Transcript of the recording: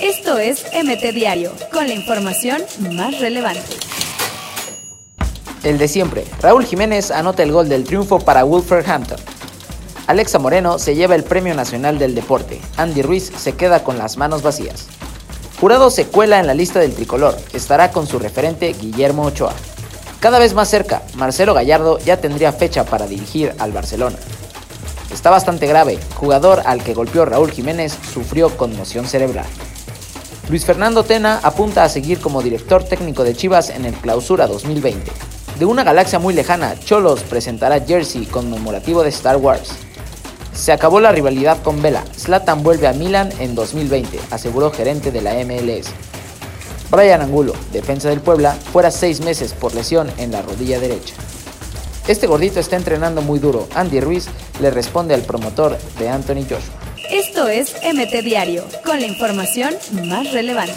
Esto es MT Diario, con la información más relevante. El de siempre, Raúl Jiménez anota el gol del triunfo para Wolverhampton. Alexa Moreno se lleva el Premio Nacional del Deporte. Andy Ruiz se queda con las manos vacías. Jurado se cuela en la lista del tricolor. Estará con su referente Guillermo Ochoa. Cada vez más cerca, Marcelo Gallardo ya tendría fecha para dirigir al Barcelona. Está bastante grave. Jugador al que golpeó Raúl Jiménez sufrió conmoción cerebral. Luis Fernando Tena apunta a seguir como director técnico de Chivas en el Clausura 2020. De una galaxia muy lejana, Cholos presentará jersey conmemorativo de Star Wars. Se acabó la rivalidad con Vela. Zlatan vuelve a Milan en 2020, aseguró gerente de la MLS. Brian Angulo, defensa del Puebla, fuera seis meses por lesión en la rodilla derecha. Este gordito está entrenando muy duro. Andy Ruiz le responde al promotor de Anthony Joshua. Esto es MT Diario, con la información más relevante.